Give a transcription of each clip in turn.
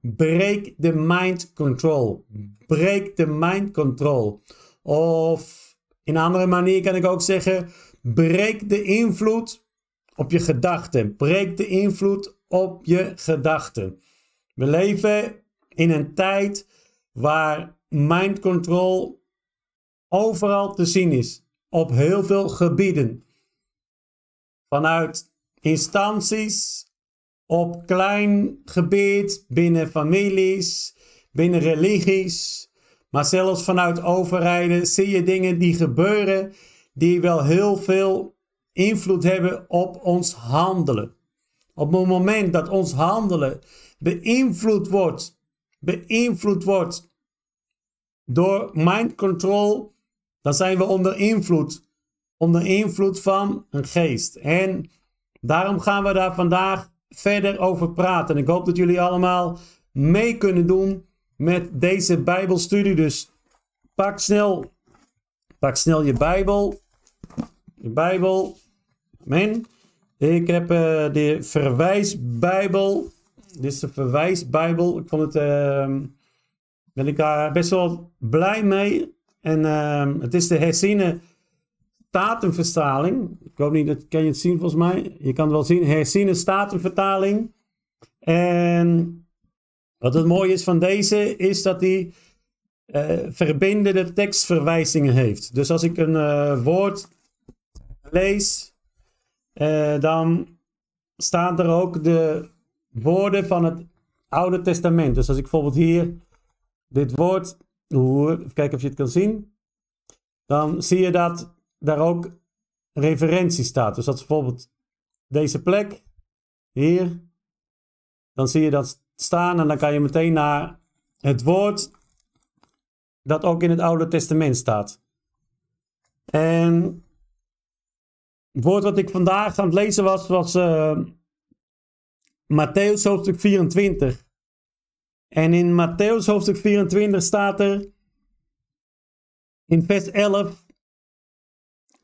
break the mind control. Break the mind control. Of in een andere manier kan ik ook zeggen, breek de invloed op je gedachten. Breek de invloed op je gedachten. We leven in een tijd waar mind control overal te zien is. Op heel veel gebieden. Vanuit instanties, op klein gebied, binnen families, binnen religies, maar zelfs vanuit overheden zie je dingen die gebeuren die wel heel veel invloed hebben op ons handelen. Op het moment dat ons handelen beïnvloed wordt, beïnvloed wordt door mind control, dan zijn we onder invloed. Onder invloed van een geest. En daarom gaan we daar vandaag verder over praten. Ik hoop dat jullie allemaal mee kunnen doen met deze Bijbelstudie. Dus pak snel, pak snel je Bijbel. Je Bijbel. Amen. Ik heb uh, de verwijsbijbel. Dit is de verwijsbijbel. Ik vond het, uh, ben ik daar best wel blij mee. En uh, het is de herziene statenvertaling. Ik hoop niet, dat kan je het zien volgens mij. Je kan het wel zien, herziene statenvertaling. En wat het mooie is van deze, is dat hij uh, verbindende tekstverwijzingen heeft. Dus als ik een uh, woord lees, uh, dan staan er ook de woorden van het Oude Testament. Dus als ik bijvoorbeeld hier dit woord, even kijken of je het kan zien, dan zie je dat daar ook referentie staat. Dus als bijvoorbeeld deze plek, hier, dan zie je dat staan en dan kan je meteen naar het woord dat ook in het Oude Testament staat. En het woord wat ik vandaag aan het lezen was, was uh, Matthäus hoofdstuk 24. En in Matthäus hoofdstuk 24 staat er in vers 11: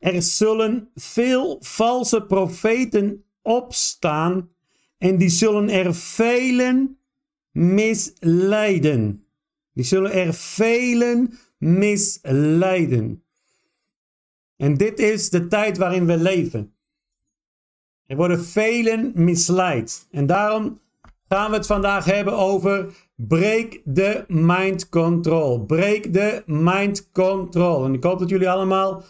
Er zullen veel valse profeten opstaan en die zullen er velen misleiden. Die zullen er velen misleiden. En dit is de tijd waarin we leven. Er worden velen misleid. En daarom gaan we het vandaag hebben over break the mind control. Break the mind control. En ik hoop dat jullie allemaal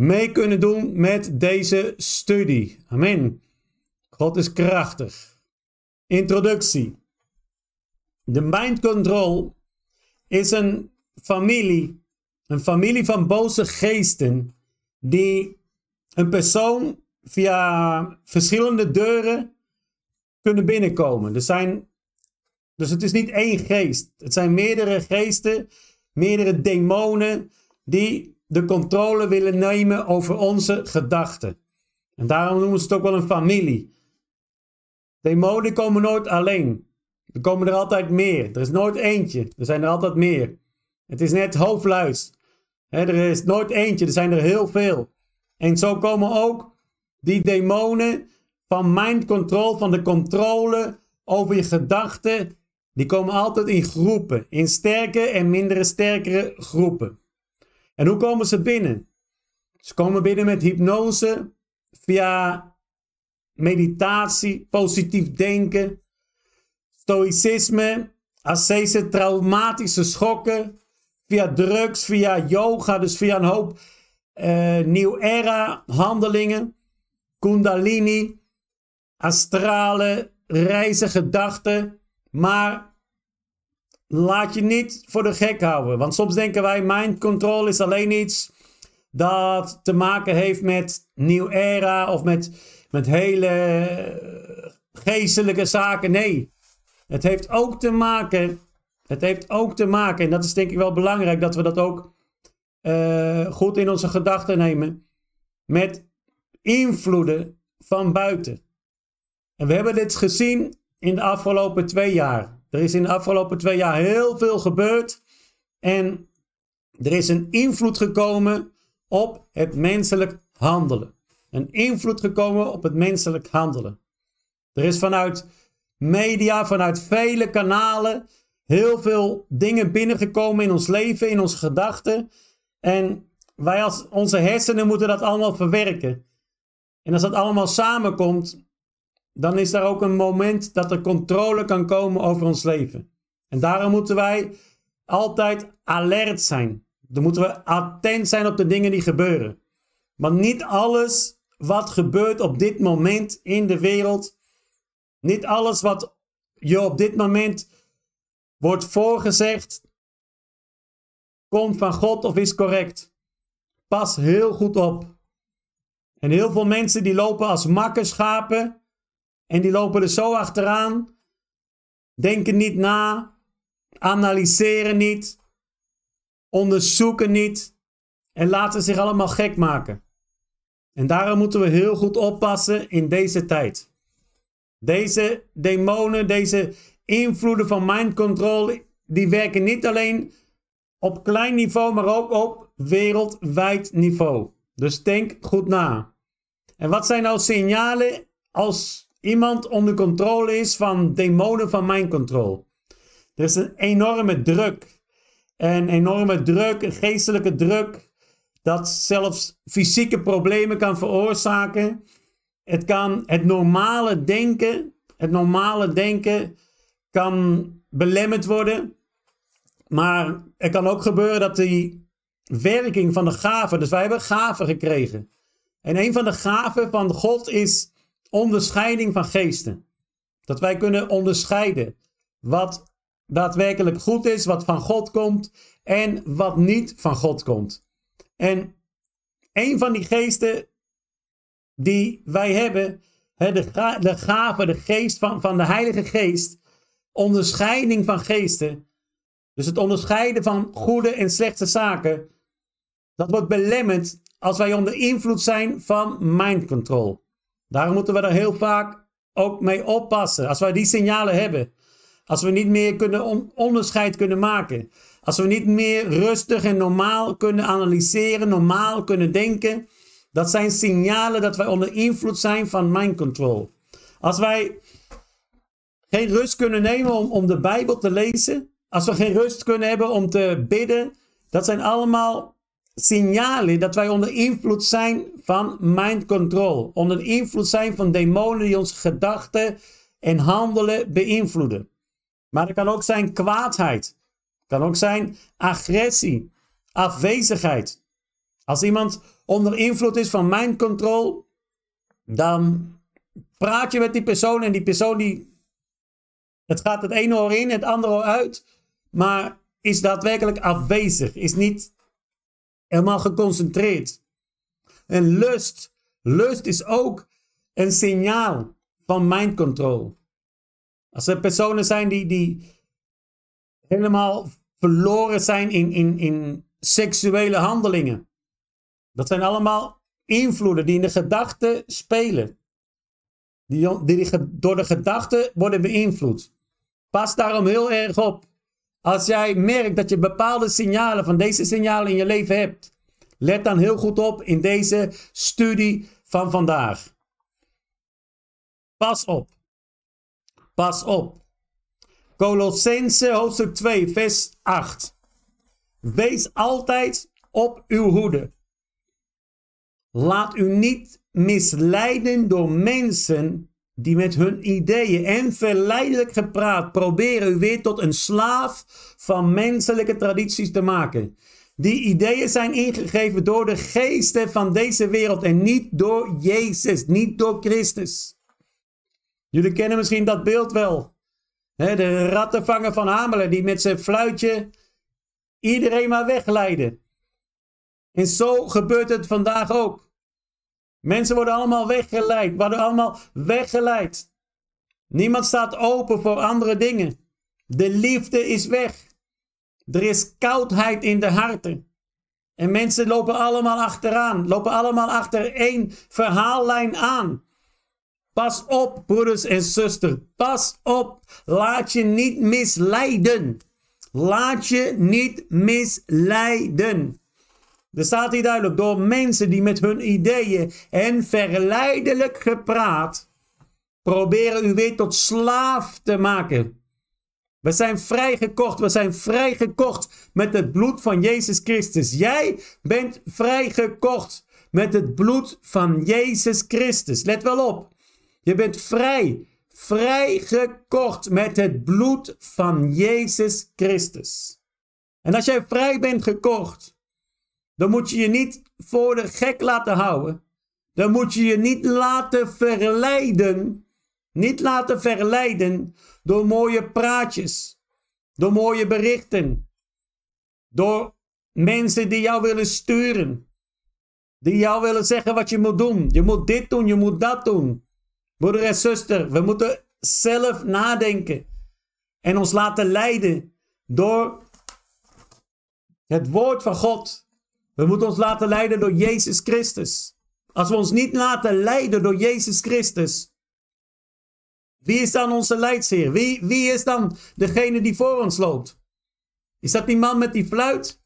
mee kunnen doen met deze studie. Amen. God is krachtig. Introductie. De mind control is een familie, een familie van boze geesten die een persoon via verschillende deuren kunnen binnenkomen. Er zijn, dus het is niet één geest. Het zijn meerdere geesten, meerdere demonen die de controle willen nemen over onze gedachten. En daarom noemen ze het ook wel een familie. Demonen komen nooit alleen. Er komen er altijd meer. Er is nooit eentje. Er zijn er altijd meer. Het is net hoofdluis. er is nooit eentje. Er zijn er heel veel. En zo komen ook die demonen van mind control, van de controle over je gedachten. Die komen altijd in groepen. In sterke en mindere sterkere groepen. En hoe komen ze binnen? Ze komen binnen met hypnose, via meditatie, positief denken, stoïcisme, ascese, traumatische schokken, via drugs, via yoga, dus via een hoop uh, era handelingen, kundalini, astrale reizen, gedachten, maar laat je niet voor de gek houden, want soms denken wij mind control is alleen iets dat te maken heeft met nieuw era of met, met hele geestelijke zaken. Nee, het heeft ook te maken, het heeft ook te maken, en dat is denk ik wel belangrijk dat we dat ook uh, goed in onze gedachten nemen, met invloeden van buiten. En we hebben dit gezien in de afgelopen twee jaar. Er is in de afgelopen twee jaar heel veel gebeurd en er is een invloed gekomen op het menselijk handelen. Een invloed gekomen op het menselijk handelen. Er is vanuit media, vanuit vele kanalen heel veel dingen binnengekomen in ons leven, in onze gedachten. En wij als onze hersenen moeten dat allemaal verwerken. En als dat allemaal samenkomt, dan is er ook een moment dat er controle kan komen over ons leven. En daarom moeten wij altijd alert zijn. Dan moeten we attent zijn op de dingen die gebeuren. Want niet alles wat gebeurt op dit moment in de wereld, niet alles wat je op dit moment wordt voorgezegd, komt van God of is correct. Pas heel goed op. En heel veel mensen die lopen als makkerschapen en die lopen er zo achteraan, denken niet na, analyseren niet, onderzoeken niet en laten zich allemaal gek maken. En daarom moeten we heel goed oppassen in deze tijd. Deze demonen, deze invloeden van mind control, die werken niet alleen op klein niveau, maar ook op wereldwijd niveau. Dus denk goed na. En wat zijn nou signalen als iemand onder controle is van demonen van mind control? Er is een enorme druk. Een enorme druk, een geestelijke druk, dat zelfs fysieke problemen kan veroorzaken. Het kan het normale denken, het normale denken kan belemmerd worden. Maar het kan ook gebeuren dat die werking van de gaven, dus wij hebben gaven gekregen. En een van de gaven van God is onderscheiding van geesten. Dat wij kunnen onderscheiden wat daadwerkelijk goed is, wat van God komt en wat niet van God komt. En een van die geesten die wij hebben, de, gave, de geest van, van de Heilige Geest, onderscheiding van geesten, dus het onderscheiden van goede en slechte zaken, dat wordt belemmerd als wij onder invloed zijn van mind control. Daarom moeten we er heel vaak ook mee oppassen. Als wij die signalen hebben. Als we niet meer kunnen onderscheid kunnen maken. Als we niet meer rustig en normaal kunnen analyseren, normaal kunnen denken. Dat zijn signalen dat wij onder invloed zijn van mind control. Als wij geen rust kunnen nemen om, om de Bijbel te lezen. Als we geen rust kunnen hebben om te bidden. Dat zijn allemaal signalen dat wij onder invloed zijn van mind control. Onder invloed zijn van demonen die onze gedachten en handelen beïnvloeden. Maar het kan ook zijn kwaadheid. Het kan ook zijn agressie, afwezigheid. Als iemand onder invloed is van mind control, dan praat je met die persoon en die persoon die. Het gaat het ene oor in, het andere oor uit. Maar is daadwerkelijk afwezig. Is niet helemaal geconcentreerd. En lust. Lust is ook een signaal van mind control. Als er personen zijn die, die helemaal verloren zijn in, in, in seksuele handelingen. Dat zijn allemaal invloeden die in de gedachten spelen. Die, die door de gedachten worden beïnvloed. Pas daarom heel erg op. Als jij merkt dat je bepaalde signalen van deze signalen in je leven hebt. Let dan heel goed op in deze studie van vandaag. Pas op. Pas op. Colossense hoofdstuk 2, vers 8. Wees altijd op uw hoede. Laat u niet misleiden door mensen die met hun ideeën en verleidelijk gepraat proberen u weer tot een slaaf van menselijke tradities te maken. Die ideeën zijn ingegeven door de geesten van deze wereld en niet door Jezus, niet door Christus. Jullie kennen misschien dat beeld wel. de rattenvanger van Hamelen die met zijn fluitje iedereen maar wegleiden. En zo gebeurt het vandaag ook. Mensen worden allemaal weggeleid, worden allemaal weggeleid. Niemand staat open voor andere dingen. De liefde is weg. Er is koudheid in de harten. En mensen lopen allemaal achteraan, lopen allemaal achter één verhaallijn aan. Pas op, broeders en zusters. Pas op. Laat je niet misleiden. Laat je niet misleiden. Er staat hier duidelijk door mensen die met hun ideeën en verleidelijk gepraat proberen u weer tot slaaf te maken. We zijn vrijgekocht. We zijn vrijgekocht met het bloed van Jezus Christus. Jij bent vrijgekocht met het bloed van Jezus Christus. Let wel op. Je bent vrij. Vrijgekocht met het bloed van Jezus Christus. En als jij vrij bent gekocht, dan moet je je niet voor de gek laten houden. Dan moet je je niet laten verleiden. Niet laten verleiden door mooie praatjes. Door mooie berichten. Door mensen die jou willen sturen. Die jou willen zeggen wat je moet doen. Je moet dit doen, je moet dat doen. Broeder en zuster, we moeten zelf nadenken. En ons laten leiden door het woord van God. We moeten ons laten leiden door Jezus Christus. Als we ons niet laten leiden door Jezus Christus, wie is dan onze leidsheer? Wie, wie is dan degene die voor ons loopt? Is dat die man met die fluit?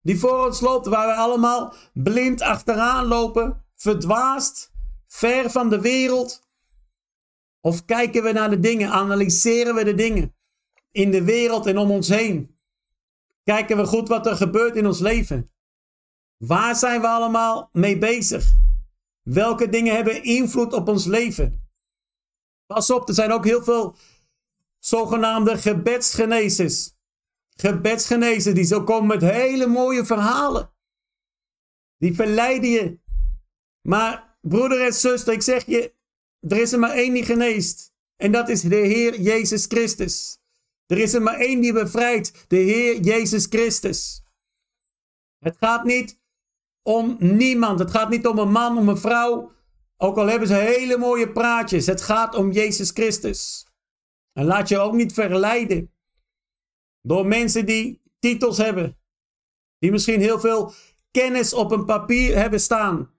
Die voor ons loopt, waar we allemaal blind achteraan lopen, verdwaasd, ver van de wereld? Of kijken we naar de dingen, analyseren we de dingen in de wereld en om ons heen? Kijken we goed wat er gebeurt in ons leven? Waar zijn we allemaal mee bezig? Welke dingen hebben invloed op ons leven? Pas op, er zijn ook heel veel zogenaamde gebedsgenezers. Gebedsgenezers die zo komen met hele mooie verhalen. Die verleiden je. Maar broeder en zuster, ik zeg je, er is er maar één die geneest. En dat is de Heer Jezus Christus. Er is er maar één die bevrijdt, de Heer Jezus Christus. Het gaat niet om niemand. Het gaat niet om een man, om een vrouw. Ook al hebben ze hele mooie praatjes. Het gaat om Jezus Christus. En laat je ook niet verleiden door mensen die titels hebben. Die misschien heel veel kennis op een papier hebben staan.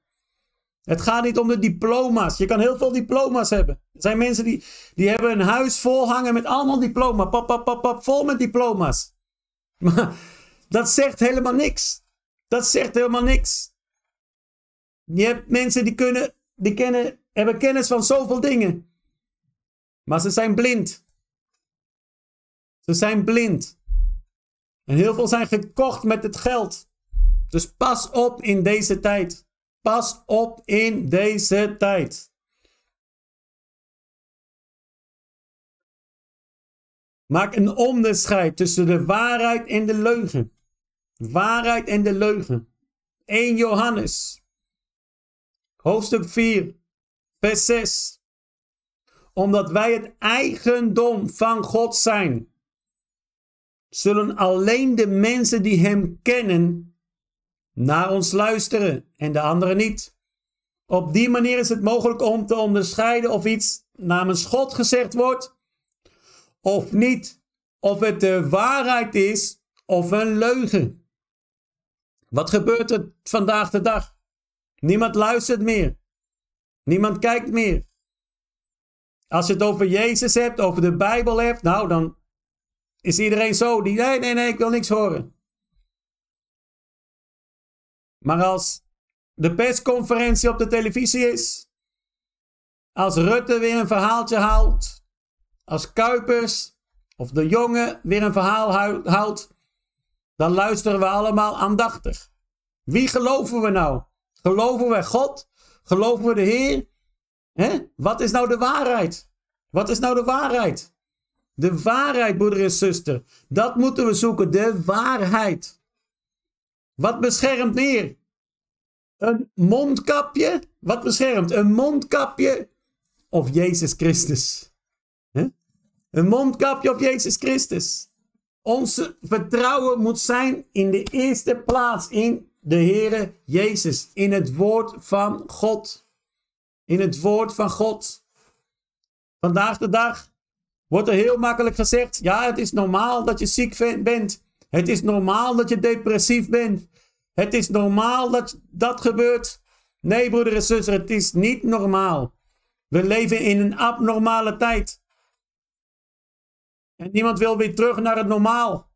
Het gaat niet om de diploma's. Je kan heel veel diploma's hebben. Er zijn mensen die, die hebben een huis vol hangen met allemaal diploma's. Pap, pap, pap, pap, vol met diploma's. Maar dat zegt helemaal niks. Dat zegt helemaal niks. Je hebt mensen die kunnen, die kennen, hebben kennis van zoveel dingen. Maar ze zijn blind. Ze zijn blind. En heel veel zijn gekocht met het geld. Dus pas op in deze tijd. Pas op in deze tijd. Maak een onderscheid tussen de waarheid en de leugen. Waarheid en de leugen. 1 Johannes. Hoofdstuk 4, vers 6. Omdat wij het eigendom van God zijn, zullen alleen de mensen die Hem kennen naar ons luisteren en de anderen niet. Op die manier is het mogelijk om te onderscheiden of iets namens God gezegd wordt of niet. Of het de waarheid is of een leugen. Wat gebeurt er vandaag de dag? Niemand luistert meer. Niemand kijkt meer. Als je het over Jezus hebt, over de Bijbel hebt, nou dan is iedereen zo. Die, nee, nee, nee, ik wil niks horen. Maar als de persconferentie op de televisie is, als Rutte weer een verhaaltje houdt, als Kuipers of de jongen weer een verhaal houdt, dan luisteren we allemaal aandachtig. Wie geloven we nou? Geloven we God? Geloven we de Heer? Wat is nou de waarheid? Wat is nou de waarheid? De waarheid, broeder en zuster. Dat moeten we zoeken. De waarheid. Wat beschermt meer? Een mondkapje? Wat beschermt? Een mondkapje of Jezus Christus? Een mondkapje of Jezus Christus? Onze vertrouwen moet zijn in de eerste plaats in de Heere Jezus. In het woord van God. In het woord van God. Vandaag de dag wordt er heel makkelijk gezegd: ja, het is normaal dat je ziek bent. Het is normaal dat je depressief bent. Het is normaal dat dat gebeurt. Nee, broeder en zuster, het is niet normaal. We leven in een abnormale tijd. En niemand wil weer terug naar het normaal.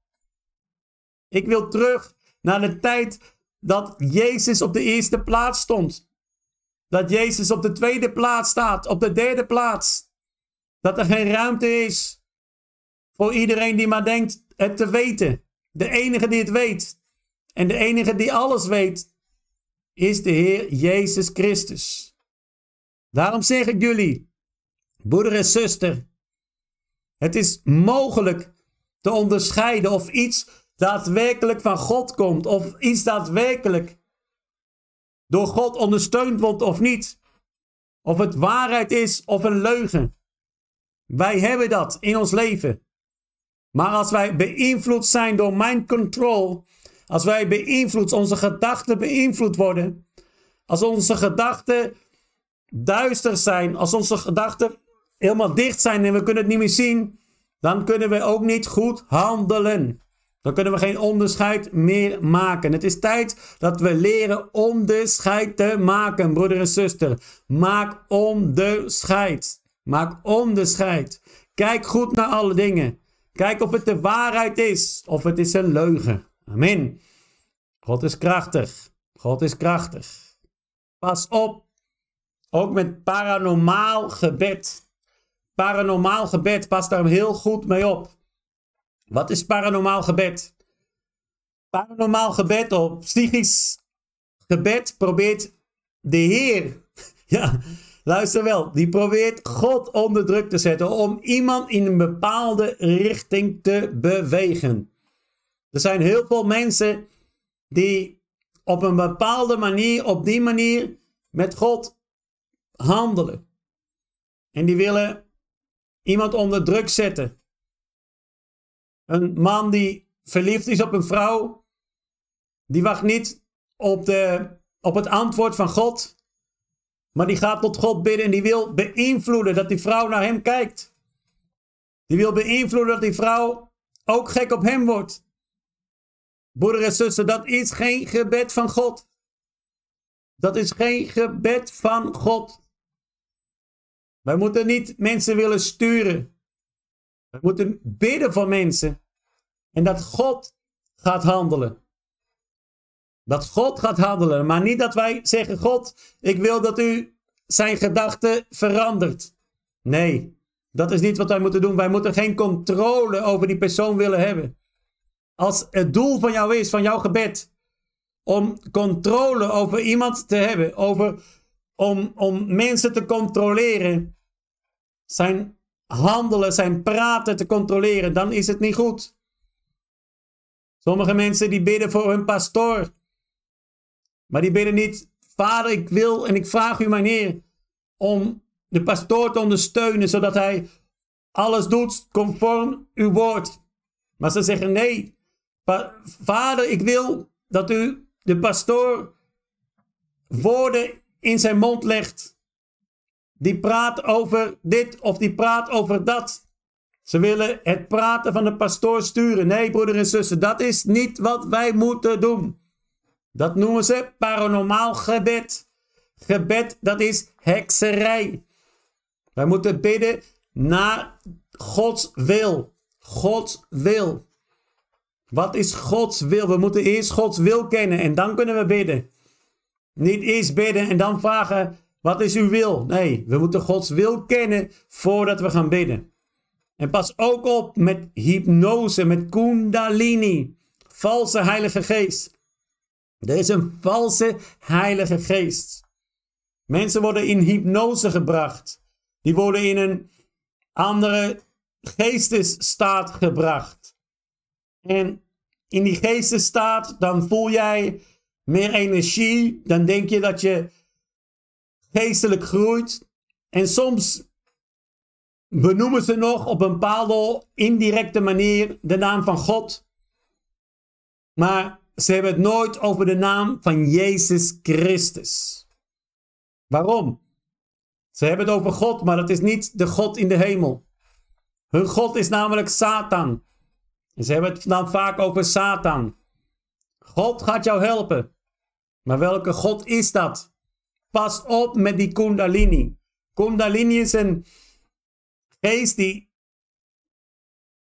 Ik wil terug naar de tijd dat Jezus op de eerste plaats stond. Dat Jezus op de tweede plaats staat, op de derde plaats. Dat er geen ruimte is voor iedereen die maar denkt het te weten. De enige die het weet en de enige die alles weet is de Heer Jezus Christus. Daarom zeg ik jullie, broeder en zuster, het is mogelijk te onderscheiden of iets daadwerkelijk van God komt, of iets daadwerkelijk door God ondersteund wordt of niet. Of het waarheid is of een leugen. Wij hebben dat in ons leven. Maar als wij beïnvloed zijn door mind control, als wij beïnvloed, onze gedachten beïnvloed worden, als onze gedachten duister zijn, als onze gedachten helemaal dicht zijn en we kunnen het niet meer zien, dan kunnen we ook niet goed handelen. Dan kunnen we geen onderscheid meer maken. Het is tijd dat we leren onderscheid te maken, broeder en zuster. Maak onderscheid. Maak onderscheid. Kijk goed naar alle dingen. Kijk of het de waarheid is of het is een leugen. Amen. God is krachtig. God is krachtig. Pas op. Ook met paranormaal gebed. Paranormaal gebed, pas daar heel goed mee op. Wat is paranormaal gebed? Paranormaal gebed of psychisch gebed probeert de Heer, ja, luister wel, die probeert God onder druk te zetten om iemand in een bepaalde richting te bewegen. Er zijn heel veel mensen die op een bepaalde manier, op die manier met God handelen. En die willen iemand onder druk zetten. Een man die verliefd is op een vrouw, die wacht niet op, de, op het antwoord van God, maar die gaat tot God bidden en die wil beïnvloeden dat die vrouw naar hem kijkt. Die wil beïnvloeden dat die vrouw ook gek op hem wordt. Broeder en zuster, dat is geen gebed van God. Dat is geen gebed van God. Wij moeten niet mensen willen sturen. We moeten bidden voor mensen. En dat God gaat handelen. Dat God gaat handelen. Maar niet dat wij zeggen: God, ik wil dat u zijn gedachten verandert. Nee, dat is niet wat wij moeten doen. Wij moeten geen controle over die persoon willen hebben. Als het doel van jou is, van jouw gebed, om controle over iemand te hebben, over, om, om mensen te controleren, zijn handelen, zijn praten te controleren, dan is het niet goed. Sommige mensen die bidden voor hun pastoor. Maar die bidden niet, vader ik wil en ik vraag u mijn Heer om de pastoor te ondersteunen, zodat hij alles doet conform uw woord. Maar ze zeggen nee, vader ik wil dat u de pastoor woorden in zijn mond legt die praat over dit of die praat over dat. Ze willen het praten van de pastoor sturen. Nee, broeder en zussen, dat is niet wat wij moeten doen. Dat noemen ze paranormaal gebed. Gebed, dat is hekserij. Wij moeten bidden naar Gods wil. Gods wil. Wat is Gods wil? We moeten eerst Gods wil kennen en dan kunnen we bidden. Niet eerst bidden en dan vragen: wat is uw wil? Nee, we moeten Gods wil kennen voordat we gaan bidden. En pas ook op met hypnose, met kundalini, valse heilige geest. Er is een valse heilige geest. Mensen worden in hypnose gebracht. Die worden in een andere geestesstaat gebracht. En in die geestesstaat, dan voel jij meer energie. Dan denk je dat je geestelijk groeit. En soms benoemen ze nog op een bepaalde indirecte manier de naam van God. Maar ze hebben het nooit over de naam van Jezus Christus. Waarom? Ze hebben het over God, maar dat is niet de God in de hemel. Hun God is namelijk Satan. En ze hebben het dan vaak over Satan. God gaat jou helpen. Maar welke God is dat? Pas op met die Kundalini. Kundalini is een geest die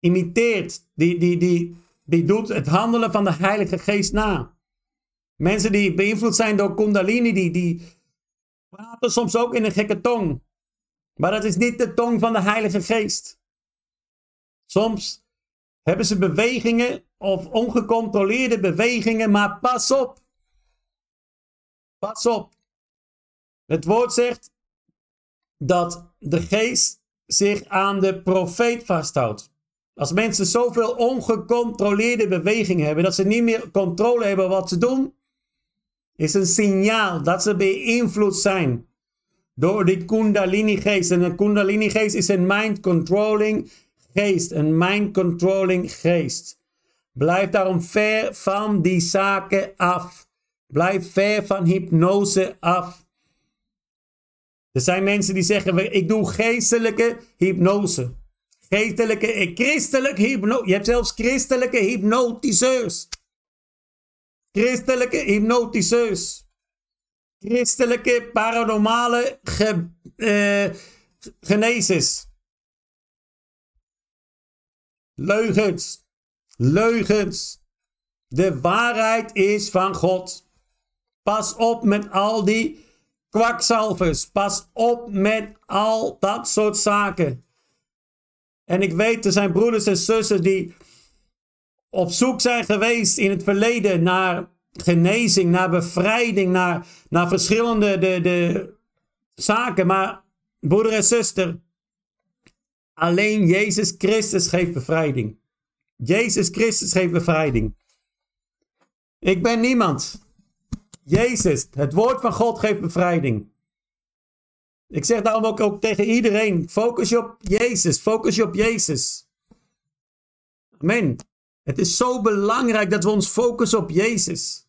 imiteert, die, die, die, die doet het handelen van de Heilige Geest na. Mensen die beïnvloed zijn door Kundalini, die, die praten soms ook in een gekke tong. Maar dat is niet de tong van de Heilige Geest. Soms hebben ze bewegingen of ongecontroleerde bewegingen, maar pas op. Pas op. Het woord zegt dat de geest zich aan de profeet vasthoudt. Als mensen zoveel ongecontroleerde bewegingen hebben, dat ze niet meer controle hebben wat ze doen, is een signaal dat ze beïnvloed zijn door die Kundalini-geest. En een Kundalini-geest is een mind-controlling geest, een mind-controlling geest. Blijf daarom ver van die zaken af. Blijf ver van hypnose af. Er zijn mensen die zeggen: Ik doe geestelijke hypnose. Geestelijke, eh, christelijke hypnose. Je hebt zelfs christelijke hypnotiseurs. Christelijke hypnotiseurs. Christelijke paranormale ge, uh, genezers. Leugens. Leugens. De waarheid is van God. Pas op met al die kwakzalvers. Pas op met al dat soort zaken. En ik weet, er zijn broeders en zussen die op zoek zijn geweest in het verleden naar genezing, naar bevrijding, naar, naar verschillende de, de zaken. Maar broeder en zuster, alleen Jezus Christus geeft bevrijding. Jezus Christus geeft bevrijding. Ik ben niemand. Jezus, het woord van God geeft bevrijding. Ik zeg daarom ook, ook tegen iedereen: focus je op Jezus, focus je op Jezus. Amen. Het is zo belangrijk dat we ons focussen op Jezus.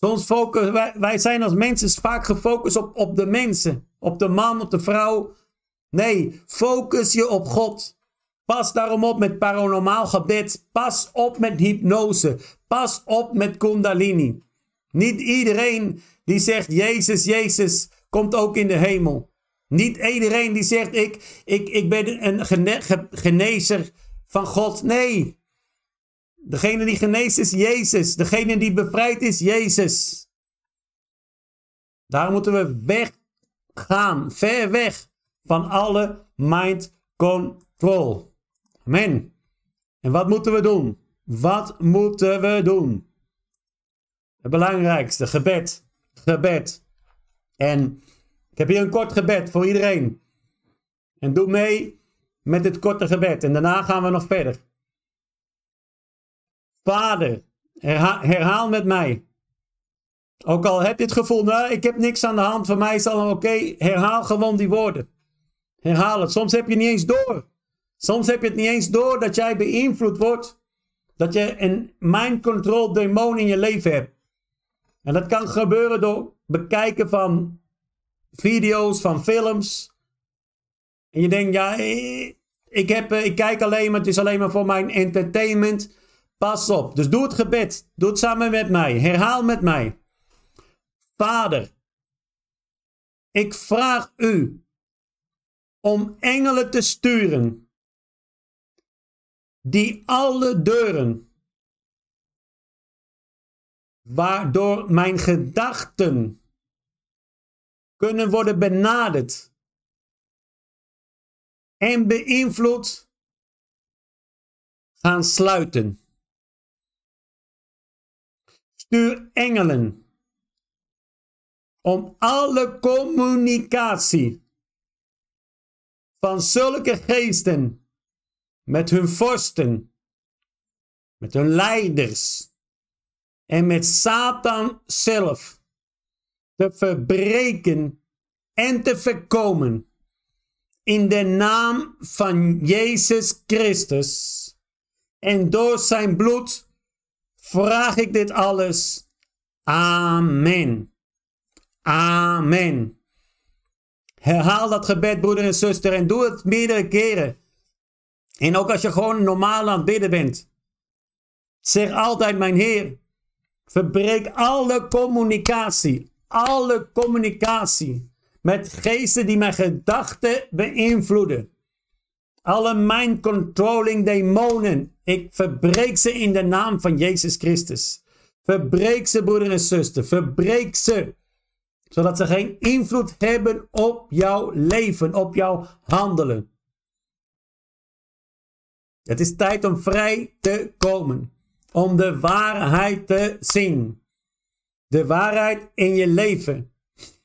Soms focus, wij, wij zijn als mensen vaak gefocust op, op de mensen, op de man, op de vrouw. Nee, focus je op God. Pas daarom op met paranormaal gebed. Pas op met hypnose. Pas op met kundalini. Niet iedereen die zegt Jezus, Jezus komt ook in de hemel. Niet iedereen die zegt ik, ik, ik ben een genezer van God. Nee. Degene die geneest is Jezus. Degene die bevrijdt is Jezus. Daar moeten we weggaan. Ver weg van alle mind control. Amen. En wat moeten we doen? Wat moeten we doen? Het belangrijkste, gebed. Gebed. En ik heb hier een kort gebed voor iedereen. En doe mee met dit korte gebed. En daarna gaan we nog verder. Vader, herhaal met mij. Ook al heb je het gevoel, nou, ik heb niks aan de hand, voor mij is het oké. Herhaal gewoon die woorden. Herhaal het. Soms heb je niet eens door. Soms heb je het niet eens door dat jij beïnvloed wordt. Dat je een mind control demon in je leven hebt. En dat kan gebeuren door bekijken van video's, van films. En je denkt, ja, ik, heb, ik kijk alleen maar, het is alleen maar voor mijn entertainment. Pas op. Dus doe het gebed. Doe het samen met mij. Herhaal met mij. Vader, ik vraag u om engelen te sturen die alle deuren waardoor mijn gedachten kunnen worden benaderd en beïnvloed gaan sluiten. Stuur engelen om alle communicatie van zulke geesten met hun vorsten, met hun leiders en met Satan zelf te verbreken en te voorkomen. In de naam van Jezus Christus. En door zijn bloed vraag ik dit alles. Amen. Amen. Herhaal dat gebed, broeder en zuster, en doe het meerdere keren. En ook als je gewoon normaal aan het bidden bent. Zeg altijd, mijn Heer, verbreek alle communicatie, alle communicatie met geesten die mijn gedachten beïnvloeden. Alle mind controlling demonen, ik verbreek ze in de naam van Jezus Christus. Verbreek ze, broeder en zuster, verbreek ze. Zodat ze geen invloed hebben op jouw leven, op jouw handelen. Het is tijd om vrij te komen. Om de waarheid te zien. De waarheid in je leven.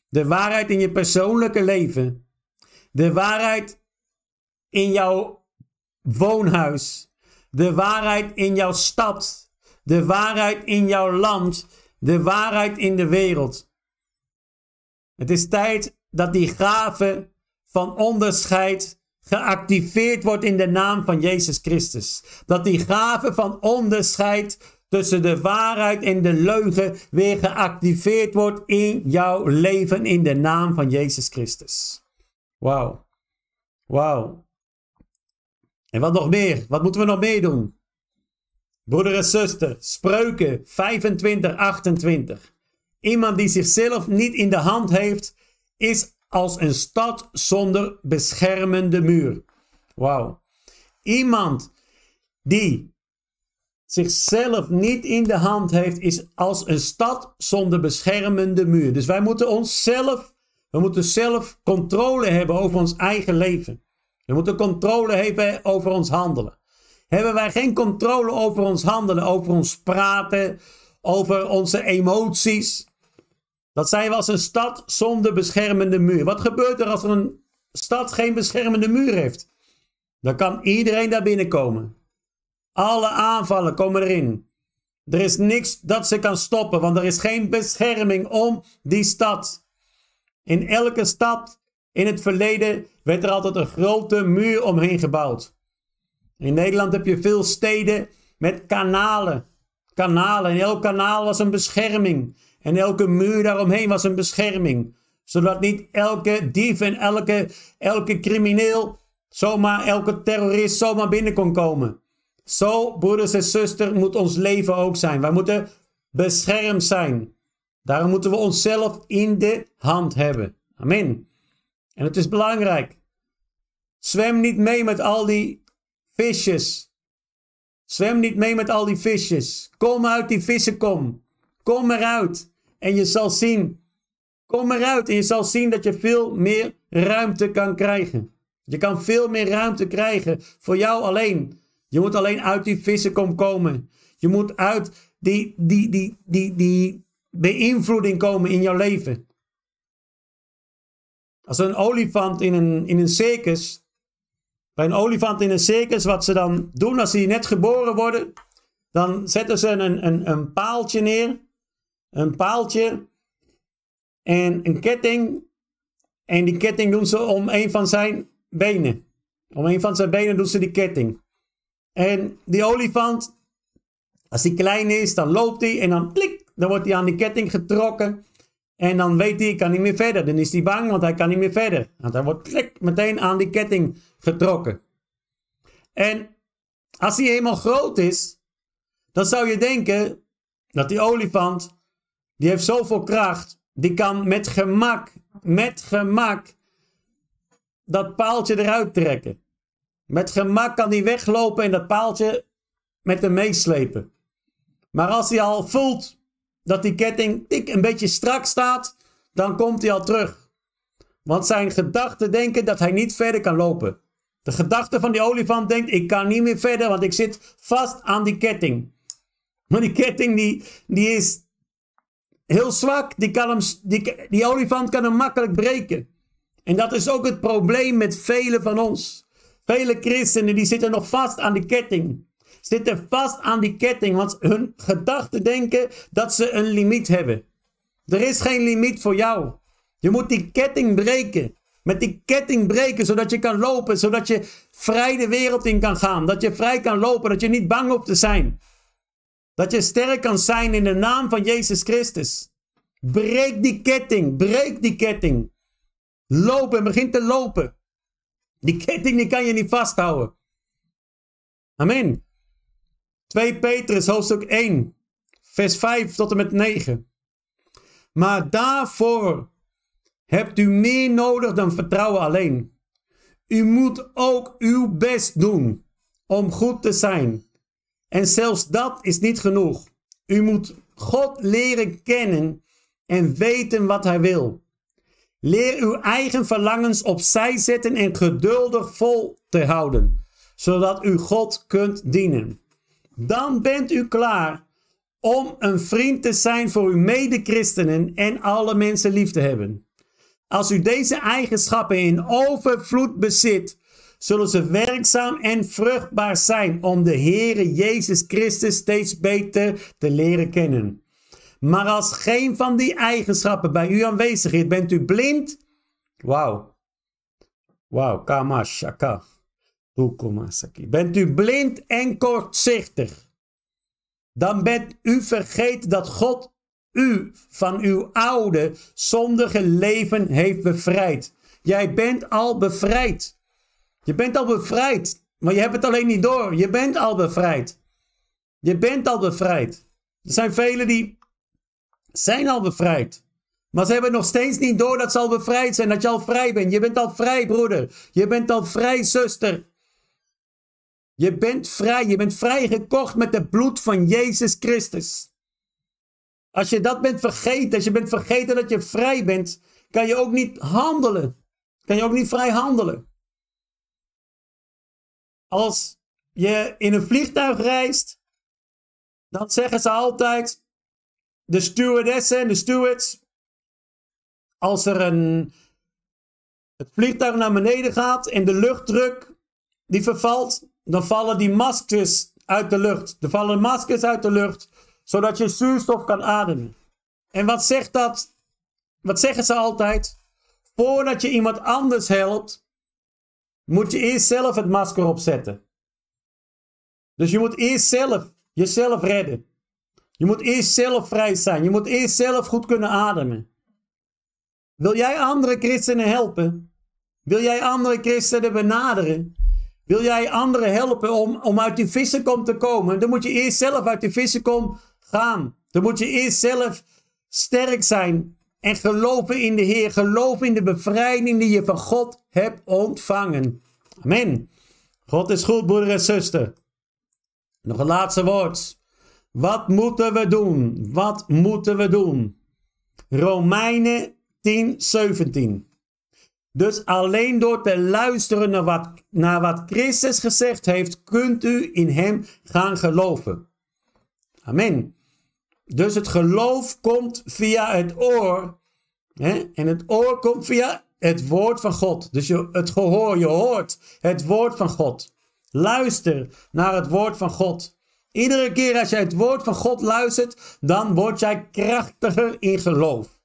De waarheid in je persoonlijke leven. De waarheid in jouw woonhuis. De waarheid in jouw stad. De waarheid in jouw land. De waarheid in de wereld. Het is tijd dat die gave van onderscheid geactiveerd wordt in de naam van Jezus Christus. Dat die gave van onderscheid tussen de waarheid en de leugen weer geactiveerd wordt in jouw leven in de naam van Jezus Christus. Wauw. Wauw. En wat nog meer? Wat moeten we nog meer doen? Broeder en zuster, spreuken 25, 28. Iemand die zichzelf niet in de hand heeft, is als een stad zonder beschermende muur. Wauw. Iemand die zichzelf niet in de hand heeft, is als een stad zonder beschermende muur. Dus wij moeten onszelf, we moeten zelf controle hebben over ons eigen leven. We moeten controle hebben over ons handelen. Hebben wij geen controle over ons handelen, over ons praten, over onze emoties, dat zijn we als een stad zonder beschermende muur. Wat gebeurt er als een stad geen beschermende muur heeft? Dan kan iedereen daar binnenkomen. Alle aanvallen komen erin. Er is niks dat ze kan stoppen, want er is geen bescherming om die stad. In elke stad in het verleden werd er altijd een grote muur omheen gebouwd. In Nederland heb je veel steden met kanalen. Kanalen. En elk kanaal was een bescherming. En elke muur daaromheen was een bescherming. Zodat niet elke dief en elke, elke crimineel, zomaar elke terrorist zomaar binnen kon komen. Zo, broeders en zusters, moet ons leven ook zijn. Wij moeten beschermd zijn. Daarom moeten we onszelf in de hand hebben. Amen. En het is belangrijk. Zwem niet mee met al die visjes. Zwem niet mee met al die visjes. Kom uit die vissenkom. Kom eruit en je zal zien. Kom eruit en je zal zien dat je veel meer ruimte kan krijgen. Je kan veel meer ruimte krijgen voor jou alleen. Je moet alleen uit die vissenkom komen. Je moet uit die, die, die, die, die beïnvloeding komen in jouw leven. Als een olifant in een, in een circus. Bij een olifant in een circus, wat ze dan doen als die net geboren worden. Dan zetten ze een, een, een paaltje neer een paaltje en een ketting. En die ketting doen ze om een van zijn benen. Om een van zijn benen doen ze die ketting. En die olifant, als hij klein is, dan loopt hij en dan klik, dan wordt hij aan die ketting getrokken. En dan weet hij, ik kan niet meer verder. Dan is hij bang, want hij kan niet meer verder. Want hij wordt klik, meteen aan die ketting getrokken. En als hij helemaal groot is, dan zou je denken dat die olifant die heeft zoveel kracht. Die kan met gemak, met gemak dat paaltje eruit trekken. Met gemak kan hij weglopen en dat paaltje met hem meeslepen. Maar als hij al voelt dat die ketting tik een beetje strak staat, dan komt hij al terug. Want zijn gedachten denken dat hij niet verder kan lopen. De gedachte van die olifant denkt: ik kan niet meer verder, want ik zit vast aan die ketting. Maar die ketting die, die is heel zwak. Die, kan die, die olifant kan hem makkelijk breken. En dat is ook het probleem met velen van ons. Vele christenen die zitten nog vast aan de ketting. Zitten vast aan die ketting, want hun gedachten denken dat ze een limiet hebben. Er is geen limiet voor jou. Je moet die ketting breken. Met die ketting breken, zodat je kan lopen, zodat je vrij de wereld in kan gaan. Dat je vrij kan lopen, dat je niet bang hoeft te zijn. Dat je sterk kan zijn in de naam van Jezus Christus. Breek die ketting, breek die ketting. Loop en begin te lopen. Die ketting die kan je niet vasthouden. Amen. 2 Petrus hoofdstuk 1, vers 5 tot en met 9. Maar daarvoor hebt u meer nodig dan vertrouwen alleen. U moet ook uw best doen om goed te zijn en zelfs dat is niet genoeg. U moet God leren kennen en weten wat Hij wil. Leer uw eigen verlangens opzij zetten en geduldig vol te houden, zodat u God kunt dienen. Dan bent u klaar om een vriend te zijn voor uw medechristenen en alle mensen lief te hebben. Als u deze eigenschappen in overvloed bezit, zullen ze werkzaam en vruchtbaar zijn om de Heere Jezus Christus steeds beter te leren kennen. Maar als geen van die eigenschappen bij u aanwezig is, bent u blind. Wauw. Wauw, kamashaka. Bent u blind en kortzichtig? Dan bent u vergeten dat God u van uw oude, zondige leven heeft bevrijd. Jij bent al bevrijd. Je bent al bevrijd. Maar je hebt het alleen niet door. Je bent al bevrijd. Je bent al bevrijd. Er zijn velen die zijn al bevrijd. Maar ze hebben nog steeds niet door dat ze al bevrijd zijn. Dat je al vrij bent. Je bent al vrij, broeder. Je bent al vrij, zuster. Je bent vrij. Je bent vrijgekocht met het bloed van Jezus Christus. Als je dat bent vergeten, als je bent vergeten dat je vrij bent, kan je ook niet handelen. Kan je ook niet vrij handelen. Als je in een vliegtuig reist, dan zeggen ze altijd, de stewardessen en de stewards, als er een, het vliegtuig naar beneden gaat en de luchtdruk die vervalt, dan vallen die maskers uit de lucht. Er vallen maskers uit de lucht, zodat je zuurstof kan ademen. En wat zegt dat? Wat zeggen ze altijd? Voordat je iemand anders helpt, moet je eerst zelf het masker opzetten. Dus je moet eerst zelf jezelf redden. Je moet eerst zelf vrij zijn. Je moet eerst zelf goed kunnen ademen. Wil jij andere christenen helpen? Wil jij andere christenen benaderen? Wil jij anderen helpen om, om uit die vissenkom te komen? Dan moet je eerst zelf uit die vissenkom gaan. Dan moet je eerst zelf sterk zijn en geloven in de Heer. Geloven in de bevrijding die je van God hebt ontvangen. Amen. God is goed, broeder en zuster. Nog een laatste woord. Wat moeten we doen? Wat moeten we doen? Romeinen 10, 17. Dus alleen door te luisteren naar wat, naar wat Christus gezegd heeft, kunt u in Hem gaan geloven. Amen. Dus het geloof komt via het oor. Hè? En het oor komt via het woord van God. Dus je, het gehoor, je hoort het woord van God. Luister naar het woord van God. Iedere keer als jij het woord van God luistert, dan word jij krachtiger in geloof.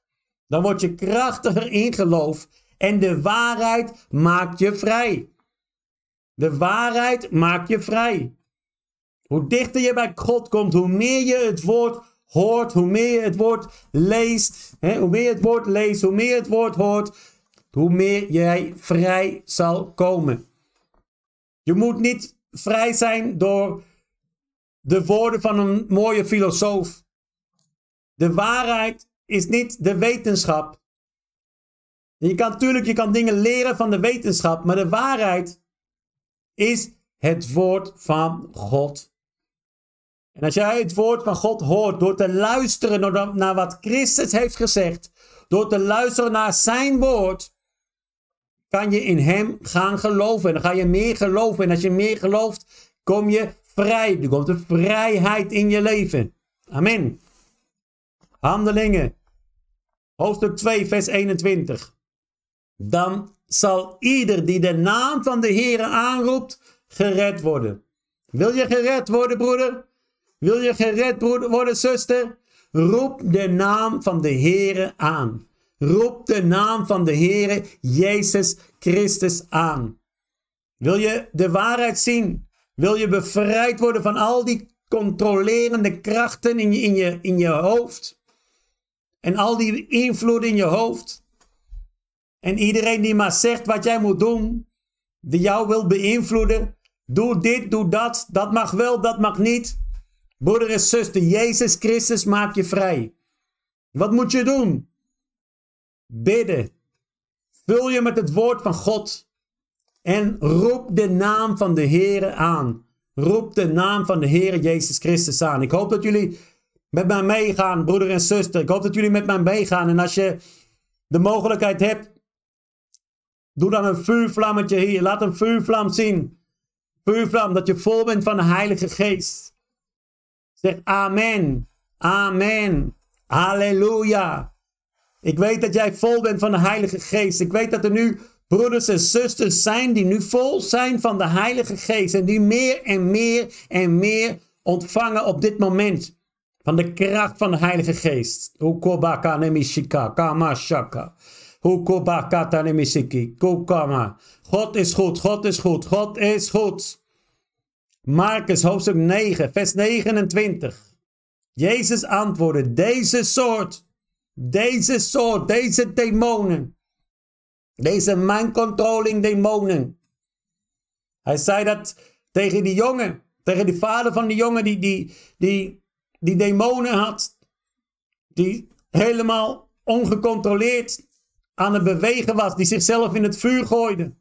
Dan word je krachtiger in geloof. En de waarheid maakt je vrij. De waarheid maakt je vrij. Hoe dichter je bij God komt, hoe meer je het woord hoort, hoe meer je het woord leest, hè, hoe meer het woord leest, hoe meer het woord hoort, hoe meer jij vrij zal komen. Je moet niet vrij zijn door de woorden van een mooie filosoof. De waarheid is niet de wetenschap. Je kan natuurlijk je kan dingen leren van de wetenschap, maar de waarheid is het woord van God. En als jij het woord van God hoort door te luisteren naar wat Christus heeft gezegd, door te luisteren naar zijn woord, kan je in hem gaan geloven. En dan ga je meer geloven. En als je meer gelooft, kom je vrij. Er komt een vrijheid in je leven. Amen. Handelingen. Hoofdstuk 2, vers 21. Dan zal ieder die de naam van de Heer aanroept, gered worden. Wil je gered worden, broeder? Wil je gered worden, zuster? Roep de naam van de Heer aan. Roep de naam van de Heere Jezus Christus aan. Wil je de waarheid zien? Wil je bevrijd worden van al die controlerende krachten in je, in je, in je hoofd? En al die invloed in je hoofd? En iedereen die maar zegt wat jij moet doen, die jou wil beïnvloeden. Doe dit, doe dat, dat mag wel, dat mag niet. Broeder en zuster, Jezus Christus maakt je vrij. Wat moet je doen? bidden. Vul je met het woord van God. En roep de naam van de Heere aan. Roep de naam van de Heere Jezus Christus aan. Ik hoop dat jullie met mij meegaan, broeder en zuster. Ik hoop dat jullie met mij meegaan. En als je de mogelijkheid hebt, doe dan een vuurvlammetje hier. Laat een vuurvlam zien. Vuurvlam, dat je vol bent van de Heilige Geest. Zeg amen. Amen. Halleluja. Ik weet dat jij vol bent van de Heilige Geest. Ik weet dat er nu broeders en zusters zijn die nu vol zijn van de Heilige Geest. En die meer en meer en meer ontvangen op dit moment. Van de kracht van de Heilige Geest. Ukobaka nemishika, kamashaka. Ukobaka tanemisiki, kukama. God is goed, God is goed, God is goed. Marcus hoofdstuk 9, vers 29. Jezus antwoordde, deze soort, deze soort, deze demonen, deze mind-controlling demonen. Hij zei dat tegen die jongen, tegen die vader van die jongen die, die, die, die demonen had. Die helemaal ongecontroleerd aan het bewegen was, die zichzelf in het vuur gooide.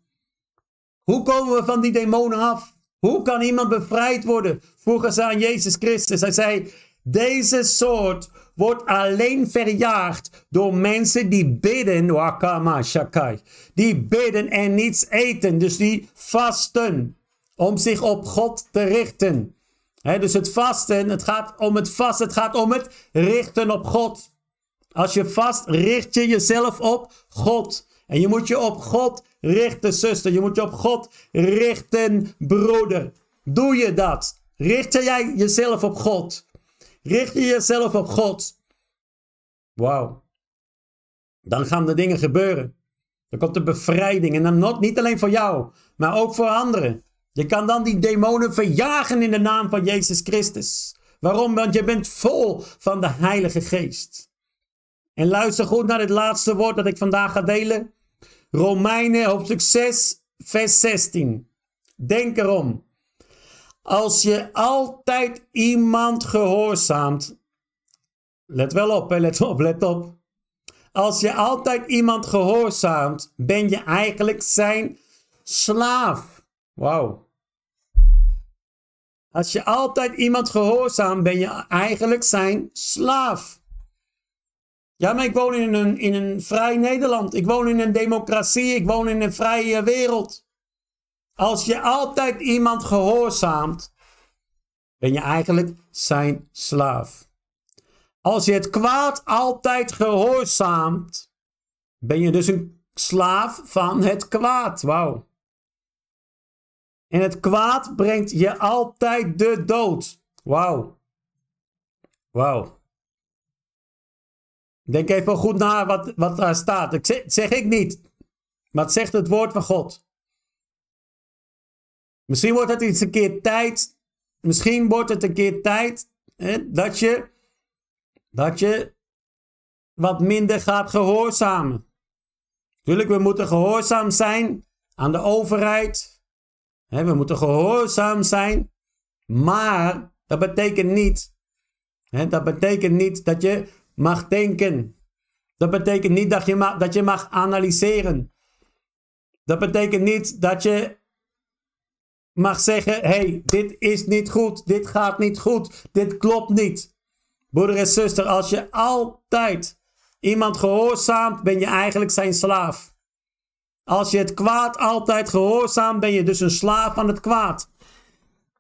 Hoe komen we van die demonen af? Hoe kan iemand bevrijd worden? Vroegen ze aan Jezus Christus. Hij zei, deze soort wordt alleen verjaagd door mensen die bidden, wakama shakai. Die bidden en niets eten, dus die vasten om zich op God te richten. dus het vasten, het gaat om het vasten, het gaat om het richten op God. Als je vast, richt je jezelf op God. En je moet je op God richten, zuster. Je moet je op God richten, broeder. Doe je dat? Richt jij jezelf op God? Richt je jezelf op God? Wauw. Dan gaan de dingen gebeuren. Dan komt de bevrijding. En dan niet alleen voor jou, maar ook voor anderen. Je kan dan die demonen verjagen in de naam van Jezus Christus. Waarom? Want je bent vol van de Heilige Geest. En luister goed naar het laatste woord dat ik vandaag ga delen. Romeinen hoofdstuk 6, vers 16. Denk erom. Als je altijd iemand gehoorzaamt. Let wel op, let op, let op. Als je altijd iemand gehoorzaamt, ben je eigenlijk zijn slaaf. Wauw. Als je altijd iemand gehoorzaamt, ben je eigenlijk zijn slaaf. Ja, maar ik woon in een, in een vrij Nederland. Ik woon in een democratie. Ik woon in een vrije wereld. Als je altijd iemand gehoorzaamt, ben je eigenlijk zijn slaaf. Als je het kwaad altijd gehoorzaamt, ben je dus een slaaf van het kwaad. Wauw. En het kwaad brengt je altijd de dood. Wauw. Wauw. Denk even goed na wat, wat daar staat. Ik zeg, ik niet. Het zegt het woord van God. Misschien wordt het eens een keer tijd. Misschien wordt het een keer tijd hè, dat, je, dat je wat minder gaat gehoorzamen. Tuurlijk, we moeten gehoorzaam zijn aan de overheid. Hè, we moeten gehoorzaam zijn. Maar dat betekent niet. Hè, dat betekent niet dat je mag denken. Dat betekent niet dat je mag, dat je mag analyseren. Dat betekent niet dat je mag zeggen: hey, dit is niet goed, dit gaat niet goed, dit klopt niet. Broeder en zuster, als je altijd iemand gehoorzaamt, ben je eigenlijk zijn slaaf. Als je het kwaad altijd gehoorzaamt, ben je dus een slaaf van het kwaad.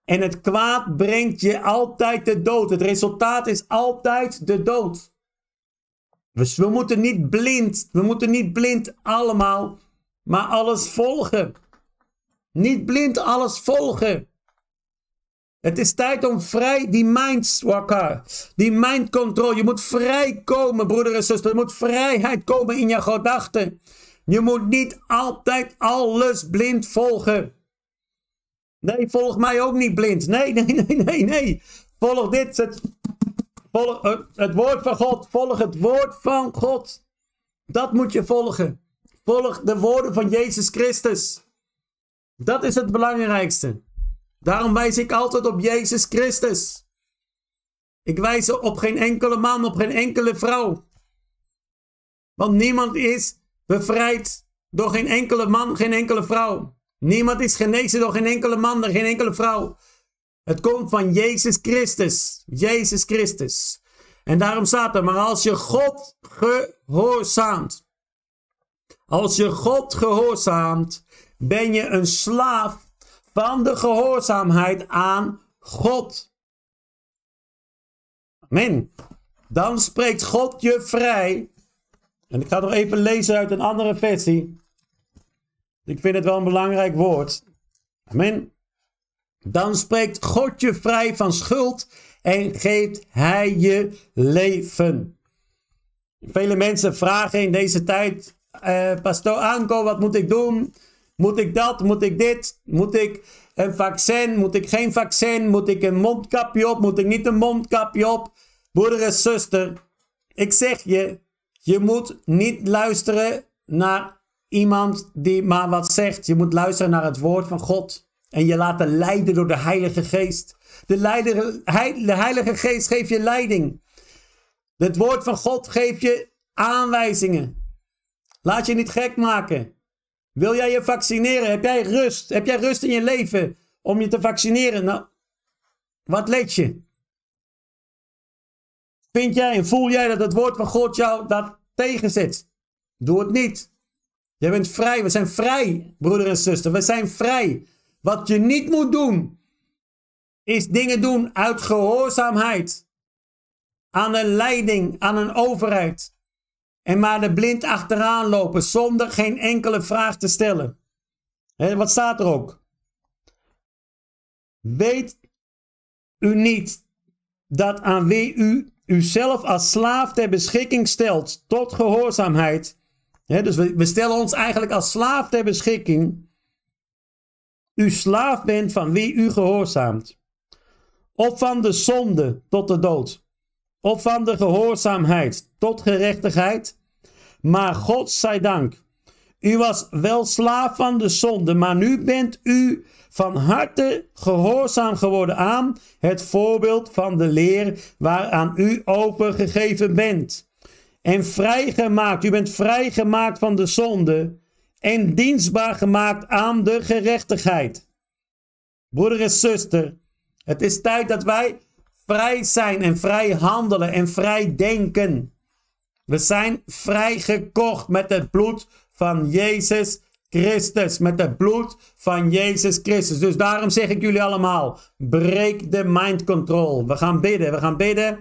En het kwaad brengt je altijd de dood. Het resultaat is altijd de dood. We moeten niet blind, we moeten niet blind allemaal, maar alles volgen. Niet blind alles volgen. Het is tijd om vrij die mind wakker, die mind control. Je moet vrij komen, broeder en zuster. Er moet vrijheid komen in je gedachten. Je moet niet altijd alles blind volgen. Nee, volg mij ook niet blind. Nee, nee, nee, nee, nee. Volg dit. Het Volg het woord van God. Volg het woord van God. Dat moet je volgen. Volg de woorden van Jezus Christus. Dat is het belangrijkste. Daarom wijs ik altijd op Jezus Christus. Ik wijs op geen enkele man, op geen enkele vrouw. Want niemand is bevrijd door geen enkele man, geen enkele vrouw. Niemand is genezen door geen enkele man, geen enkele vrouw. Het komt van Jezus Christus. Jezus Christus. En daarom staat er, maar als je God gehoorzaamt, als je God gehoorzaamt, ben je een slaaf van de gehoorzaamheid aan God. Amen. Dan spreekt God je vrij. En ik ga nog even lezen uit een andere versie. Ik vind het wel een belangrijk woord. Amen. Dan spreekt God je vrij van schuld en geeft Hij je leven. Vele mensen vragen in deze tijd, uh, Pastoor Anko, wat moet ik doen? Moet ik dat? Moet ik dit? Moet ik een vaccin? Moet ik geen vaccin? Moet ik een mondkapje op? Moet ik niet een mondkapje op? Broeder en zuster, ik zeg je, je moet niet luisteren naar iemand die maar wat zegt. Je moet luisteren naar het woord van God. En je laten leiden door de Heilige Geest. De, leider, de Heilige Geest geeft je leiding. Het woord van God geeft je aanwijzingen. Laat je niet gek maken. Wil jij je vaccineren? Heb jij rust? Heb jij rust in je leven om je te vaccineren? Nou, wat leed je? Vind jij en voel jij dat het woord van God jou dat tegenzet? Doe het niet. Jij bent vrij. We zijn vrij, broeder en zuster. We zijn vrij. Wat je niet moet doen, is dingen doen uit gehoorzaamheid. Aan een leiding, aan een overheid. En maar de blind achteraan lopen zonder geen enkele vraag te stellen. wat staat er ook? Weet u niet dat aan wie u uzelf als slaaf ter beschikking stelt tot gehoorzaamheid. dus we, we stellen ons eigenlijk als slaaf ter beschikking. U slaaf bent van wie u gehoorzaamt. Of van de zonde tot de dood. Of van de gehoorzaamheid tot gerechtigheid. Maar God zij dank. U was wel slaaf van de zonde, maar nu bent u van harte gehoorzaam geworden aan het voorbeeld van de leer waaraan u overgegeven bent. En vrijgemaakt, u bent vrijgemaakt van de zonde en dienstbaar gemaakt aan de gerechtigheid. Broeder en zuster, het is tijd dat wij vrij zijn en vrij handelen en vrij denken. We zijn vrijgekocht met het bloed van Jezus Christus. Met het bloed van Jezus Christus. Dus daarom zeg ik jullie allemaal: breek de mind control. We gaan bidden. We gaan bidden